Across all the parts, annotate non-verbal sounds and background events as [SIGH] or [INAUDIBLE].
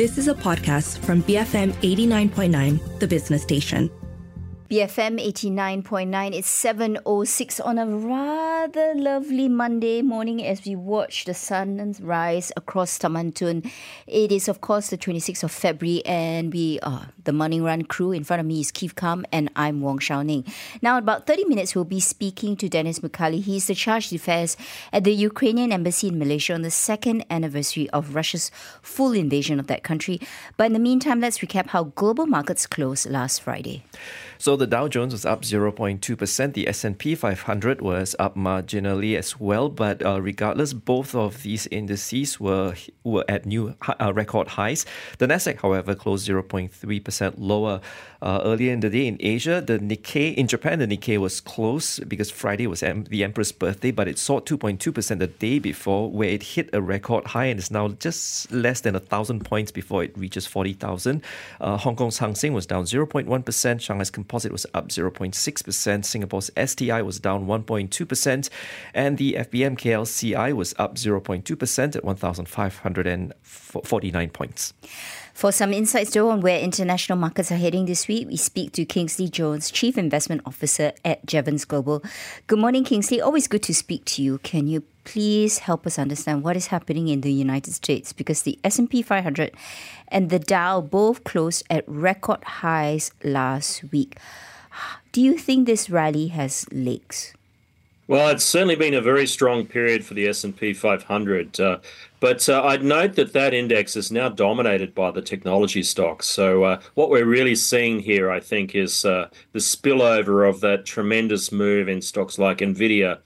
This is a podcast from BFM 89.9, the business station. BFM 89.9. It's 7.06 on a rather lovely Monday morning as we watch the sun rise across Taman Tun. It is, of course, the 26th of February, and we are the Morning Run crew. In front of me is Keith Kam, and I'm Wong Shou Ning. Now, about 30 minutes, we'll be speaking to Dennis Mukali. He's the charge d'affaires at the Ukrainian embassy in Malaysia on the second anniversary of Russia's full invasion of that country. But in the meantime, let's recap how global markets closed last Friday. So the Dow Jones was up 0.2%. The S&P 500 was up marginally as well. But uh, regardless, both of these indices were were at new uh, record highs. The Nasdaq, however, closed 0.3% lower. Uh, earlier in the day in Asia, the Nikkei in Japan, the Nikkei was close because Friday was M- the Emperor's birthday, but it saw 2.2% the day before, where it hit a record high and is now just less than a thousand points before it reaches 40,000. Uh, Hong Kong's Hang Seng was down 0.1%. Shanghai's Composite was up 0.6%. Singapore's STI was down 1.2%. And the FBM KLCI was up 0.2% at 1,549 points. For some insights, though, on where international markets are heading this week, we speak to Kingsley Jones, Chief Investment Officer at Jevons Global. Good morning, Kingsley. Always good to speak to you. Can you please help us understand what is happening in the United States? Because the S&P 500 and the Dow both closed at record highs last week. Do you think this rally has legs? Well, it's certainly been a very strong period for the S&P 500, uh, but uh, I'd note that that index is now dominated by the technology stocks. So uh, what we're really seeing here, I think, is uh, the spillover of that tremendous move in stocks like Nvidia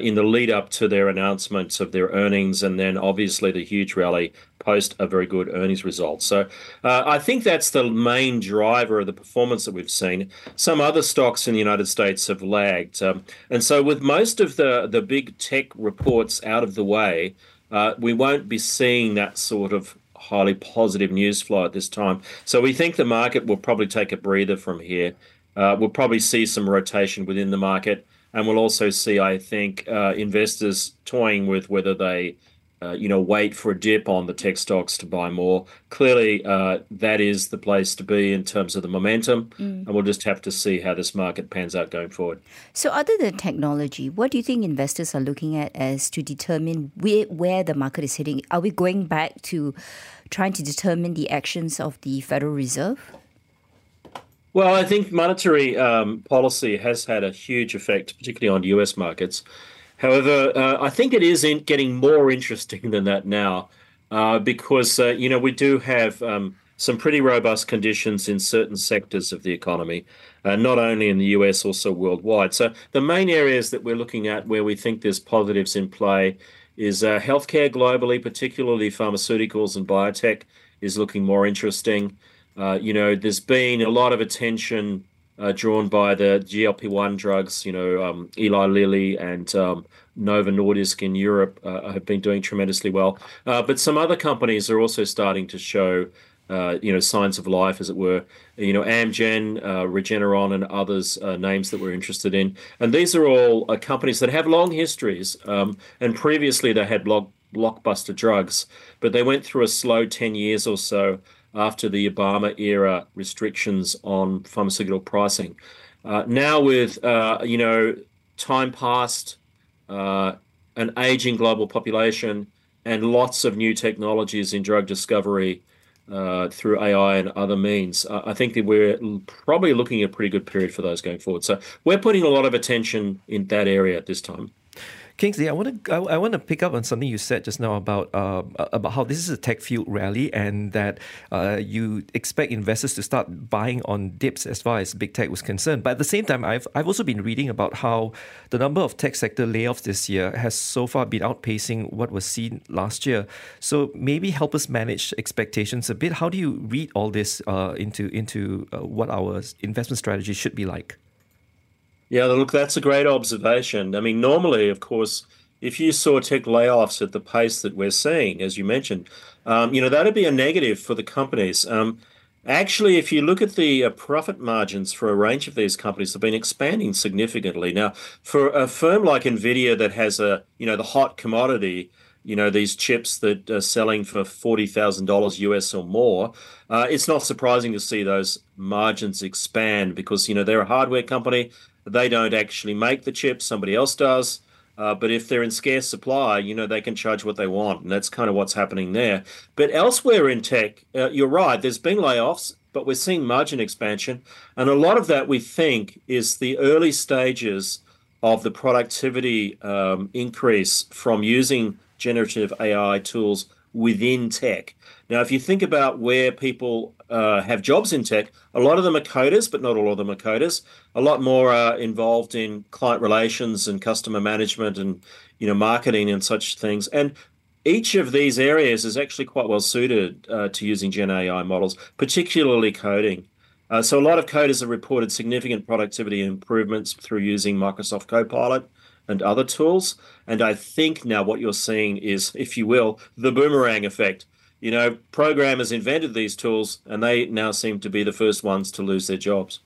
in the lead up to their announcements of their earnings, and then obviously the huge rally post a very good earnings result. So uh, I think that's the main driver of the performance that we've seen. Some other stocks in the United States have lagged, um, and so with most of the the big tech reports out of the way, uh, we won't be seeing that sort of highly positive news flow at this time. So we think the market will probably take a breather from here. Uh, we'll probably see some rotation within the market and we'll also see, I think, uh, investors toying with whether they, uh, you know, wait for a dip on the tech stocks to buy more. Clearly, uh, that is the place to be in terms of the momentum, mm. and we'll just have to see how this market pans out going forward. So, other than technology, what do you think investors are looking at as to determine where, where the market is heading? Are we going back to trying to determine the actions of the Federal Reserve? Well, I think monetary um, policy has had a huge effect, particularly on US markets. However, uh, I think it is in getting more [LAUGHS] interesting than that now uh, because, uh, you know, we do have um, some pretty robust conditions in certain sectors of the economy, uh, not only in the US, also worldwide. So the main areas that we're looking at where we think there's positives in play is uh, healthcare globally, particularly pharmaceuticals and biotech, is looking more interesting. Uh, you know, there's been a lot of attention uh, drawn by the GLP-1 drugs. You know, um, Eli Lilly and um, Novo Nordisk in Europe uh, have been doing tremendously well. Uh, but some other companies are also starting to show, uh, you know, signs of life, as it were. You know, Amgen, Regeneron, and others names that we're interested in. And these are all companies that have long histories. Um, and previously they had block, blockbuster drugs, but they went through a slow 10 years or so after the Obama era restrictions on pharmaceutical pricing. Uh, now, with uh, you know time past, uh, an aging global population, and lots of new technologies in drug discovery uh, through AI and other means, I think that we're probably looking at a pretty good period for those going forward. So we're putting a lot of attention in that area at this time. Kingsley, I want to I, I, want to pick up on something you said just now about uh, about how this is a tech field rally and that uh, you expect investors to start buying on dips as far as big tech was concerned. But at the same time, I've I've also been reading about how the number of tech sector layoffs this year has so far been outpacing what was seen last year. So maybe help us manage expectations a bit. How do you read all this uh, into into uh, what our investment strategy should be like? Yeah, look, that's a great observation. I mean, normally, of course, if you saw tech layoffs at the pace that we're seeing, as you mentioned, um, you know, that'd be a negative for the companies. Um, actually, if you look at the uh, profit margins for a range of these companies, they've been expanding significantly. Now, for a firm like Nvidia that has a, you know, the hot commodity, you know, these chips that are selling for $40,000 US or more, uh, it's not surprising to see those margins expand because, you know, they're a hardware company. They don't actually make the chips, somebody else does. Uh, but if they're in scarce supply, you know, they can charge what they want. And that's kind of what's happening there. But elsewhere in tech, uh, you're right, there's been layoffs, but we're seeing margin expansion. And a lot of that we think is the early stages of the productivity um, increase from using generative AI tools within tech. Now, if you think about where people uh, have jobs in tech, a lot of them are coders, but not all of them are coders. A lot more are involved in client relations and customer management and you know marketing and such things. And each of these areas is actually quite well suited uh, to using Gen AI models, particularly coding. Uh, so a lot of coders have reported significant productivity improvements through using Microsoft Copilot and other tools. And I think now what you're seeing is, if you will, the boomerang effect. You know, programmers invented these tools and they now seem to be the first ones to lose their jobs.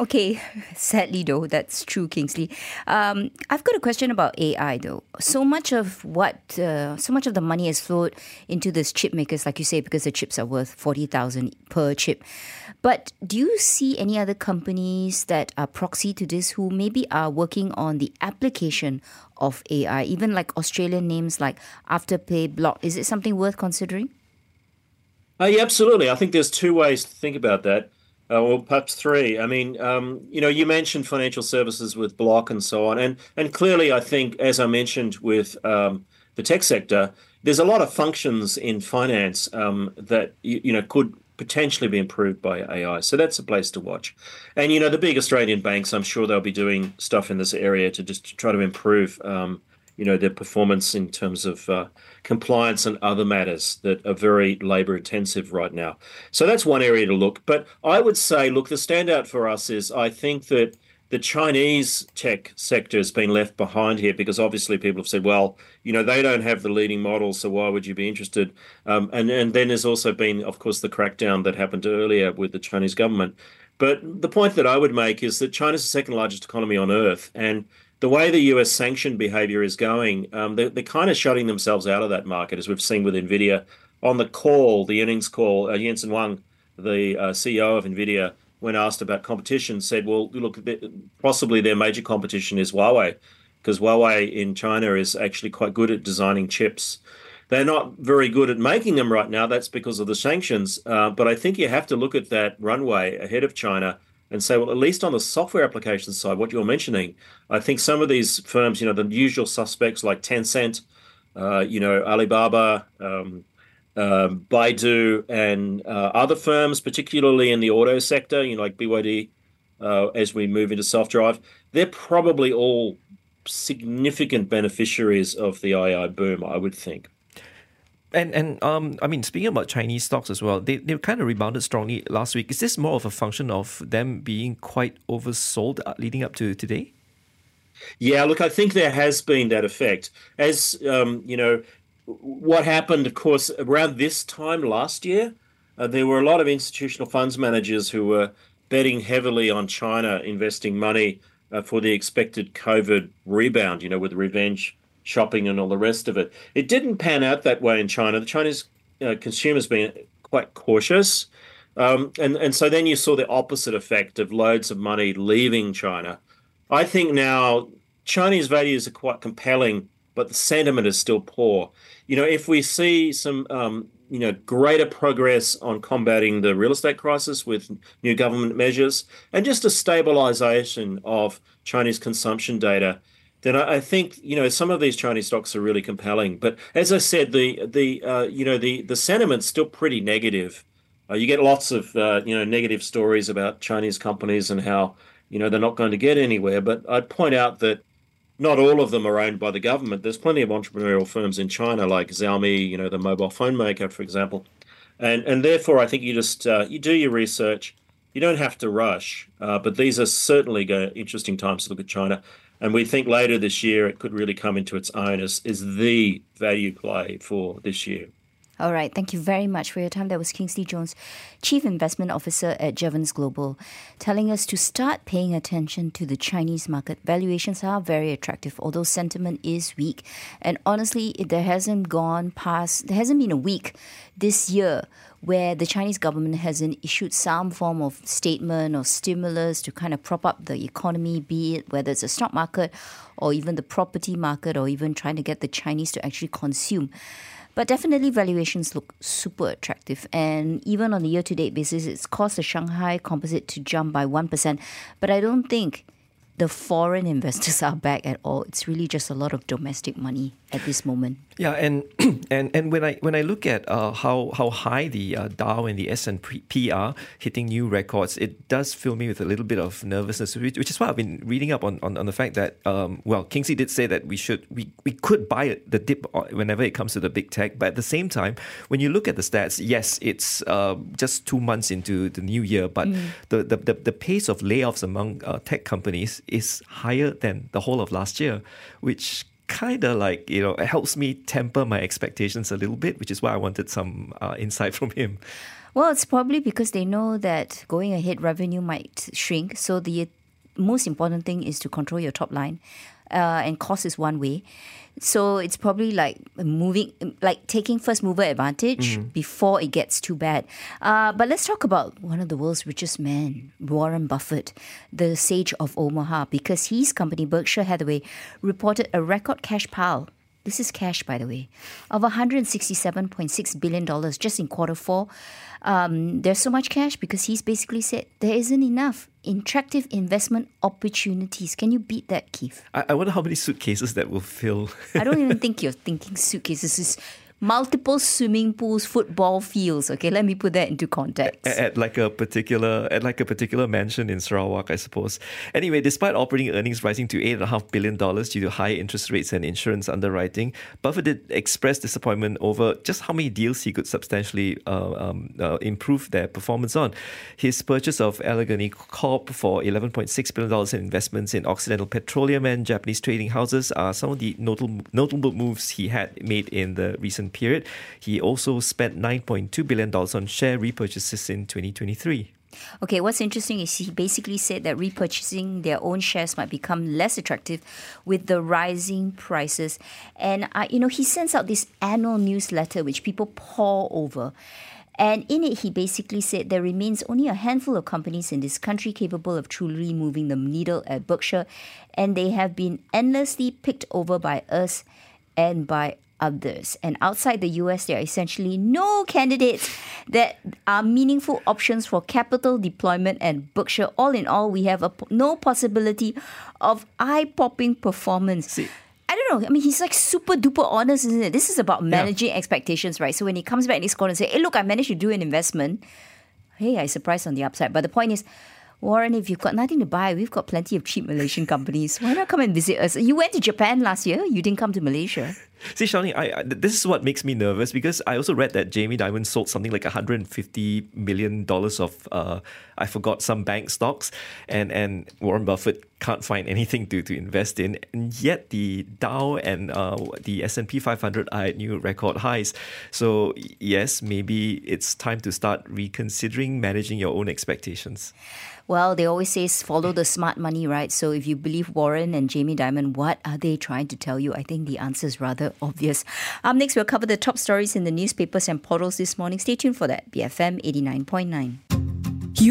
Okay, [LAUGHS] sadly though, that's true, Kingsley. Um, I've got a question about AI though. So much of what, uh, so much of the money has flowed into this chip makers, like you say, because the chips are worth forty thousand per chip. But do you see any other companies that are proxy to this who maybe are working on the application of AI, even like Australian names like Afterpay, Block? Is it something worth considering? Uh, yeah, absolutely. I think there's two ways to think about that. Uh, well, perhaps three. I mean, um, you know, you mentioned financial services with Block and so on, and and clearly, I think, as I mentioned with um, the tech sector, there's a lot of functions in finance um, that you, you, know could potentially be improved by AI. So that's a place to watch. And you know, the big Australian banks, I'm sure they'll be doing stuff in this area to just try to improve um, you know, their performance in terms of uh, compliance and other matters that are very labor intensive right now. So that's one area to look. But I would say, look, the standout for us is I think that the Chinese tech sector has been left behind here because obviously people have said, well, you know, they don't have the leading models, so why would you be interested? Um, and and then there's also been, of course, the crackdown that happened earlier with the Chinese government. But the point that I would make is that China's the second largest economy on earth, and the way the US sanction behavior is going, um, they're, they're, kind of shutting themselves out of that market, as we've seen with NVIDIA. On the call, the earnings call, uh, Jensen Huang, the uh, CEO of NVIDIA, when asked about competition, said, well, look, possibly their major competition is Huawei, because Huawei in China is actually quite good at designing chips. They're not very good at making them right now. That's because of the sanctions. Uh, but I think you have to look at that runway ahead of China and say, well, at least on the software application side, what you're mentioning, I think some of these firms, you know, the usual suspects like Tencent, uh, you know, Alibaba, um, um, Baidu, and uh, other firms, particularly in the auto sector, you know, like BYD, uh, as we move into self drive, they're probably all significant beneficiaries of the AI boom, I would think. And and um, I mean, speaking about Chinese stocks as well, they they kind of rebounded strongly last week. Is this more of a function of them being quite oversold uh, leading up to today? Yeah, look, I think there has been that effect. As um, you know, what happened, of course, around this time last year, uh, there were a lot of institutional funds managers who were betting heavily on China, investing money uh, for the expected COVID rebound. You know, with revenge shopping and all the rest of it. It didn't pan out that way in China. The Chinese uh, consumers been quite cautious. Um, and, and so then you saw the opposite effect of loads of money leaving China. I think now Chinese values are quite compelling, but the sentiment is still poor. You know, if we see some, um, you know, greater progress on combating the real estate crisis with new government measures and just a stabilization of Chinese consumption data, then I, I, think you know some of these Chinese stocks are really compelling. But as I said, the the uh, you know the the sentiment's still pretty negative. Uh, you get lots of uh, you know negative stories about Chinese companies and how you know they're not going to get anywhere. But I'd point out that not all of them are owned by the government. There's plenty of entrepreneurial firms in China, like Xiaomi, you know, the mobile phone maker, for example. And and therefore, I think you just uh, you do your research. You don't have to rush, uh, but these are certainly go- interesting times to look at China. And we think later this year it could really come into its own as, as the value play for this year. All right, thank you very much for your time. That was Kingsley Jones, Chief Investment Officer at Jevons Global, telling us to start paying attention to the Chinese market. Valuations are very attractive, although sentiment is weak. And honestly, there hasn't gone past, there hasn't been a week this year where the Chinese government hasn't issued some form of statement or stimulus to kind of prop up the economy, be it whether it's a stock market or even the property market or even trying to get the Chinese to actually consume. But definitely valuations look super attractive. And even on a year to date basis, it's caused the Shanghai composite to jump by 1%. But I don't think the foreign [LAUGHS] investors are back at all. It's really just a lot of domestic money at this moment. Yeah, and [CLEARS THROAT] and and when I when I look at uh, how how high the uh, Dow and the S and P are hitting new records, it does fill me with a little bit of nervousness, which, which is why I've been reading up on, on, on the fact that um, well, Kingsley did say that we should we, we could buy the dip whenever it comes to the big tech, but at the same time, when you look at the stats, yes, it's uh, just two months into the new year, but mm. the, the, the the pace of layoffs among uh, tech companies is higher than the whole of last year, which kind of like you know it helps me temper my expectations a little bit, which is why I wanted some uh, insight [LAUGHS] from him. Well, it's probably because they know that going ahead revenue might shrink. So the most important thing is to control your top line, uh, and cost is one way. So it's probably like moving, like taking first mover advantage mm. before it gets too bad. Uh, but let's talk about one of the world's richest men, Warren Buffett, the sage of Omaha, because his company, Berkshire Hathaway, reported a record cash pile this is cash, by the way, of $167.6 billion just in quarter four. Um, there's so much cash because he's basically said there isn't enough attractive investment opportunities. Can you beat that, Keith? I, I wonder how many suitcases that will fill. I don't even [LAUGHS] think you're thinking suitcases. It's multiple swimming pools, football fields. Okay, let me put that into context. At, at, like a particular at like a particular mansion in Sarawak, I suppose. Anyway, despite operating earnings rising to eight and a half billion dollars due to high interest rates and insurance underwriting, Buffett did express disappointment over just how many deals he could substantially uh, um, uh, improve their performance on. His purchase of Alleghany Corp for eleven point six billion dollars in investments in Occidental Petroleum and Japanese trading houses are some of the notable notable moves he had made in the recent period. He also spent $9.2 billion on share repurchases in 2023. Okay, what's interesting is he basically said that repurchasing their own shares might become less attractive with the rising prices. And, uh, you know, he sends out this annual newsletter which people pore over. And in it, he basically said there remains only a handful of companies in this country capable of truly moving the needle at Berkshire, and they have been endlessly picked over by us and by others. And outside the US, there are essentially no candidates that are meaningful options for capital deployment and Berkshire. All in all, we have a, no possibility of eye popping performance. See. I don't know. I mean, he's like super duper honest, isn't it? This is about managing yeah. expectations, right? So when he comes back in his corner and say, "Hey, look, I managed to do an investment," hey, I surprised on the upside. But the point is, Warren, if you've got nothing to buy, we've got plenty of cheap Malaysian companies. Why not come and visit us? You went to Japan last year. You didn't come to Malaysia. See, Shawnee, I, I, this is what makes me nervous because I also read that Jamie Dimon sold something like 150 million dollars of uh, I forgot some bank stocks, and and Warren Buffett can't find anything to, to invest in, and yet the Dow and uh, the S and P 500 are at new record highs. So yes, maybe it's time to start reconsidering managing your own expectations. Well, they always say follow the smart money, right? So if you believe Warren and Jamie Dimon, what are they trying to tell you? I think the answer is rather obvious. Up next, we'll cover the top stories in the newspapers and portals this morning. Stay tuned for that. BFM 89.9.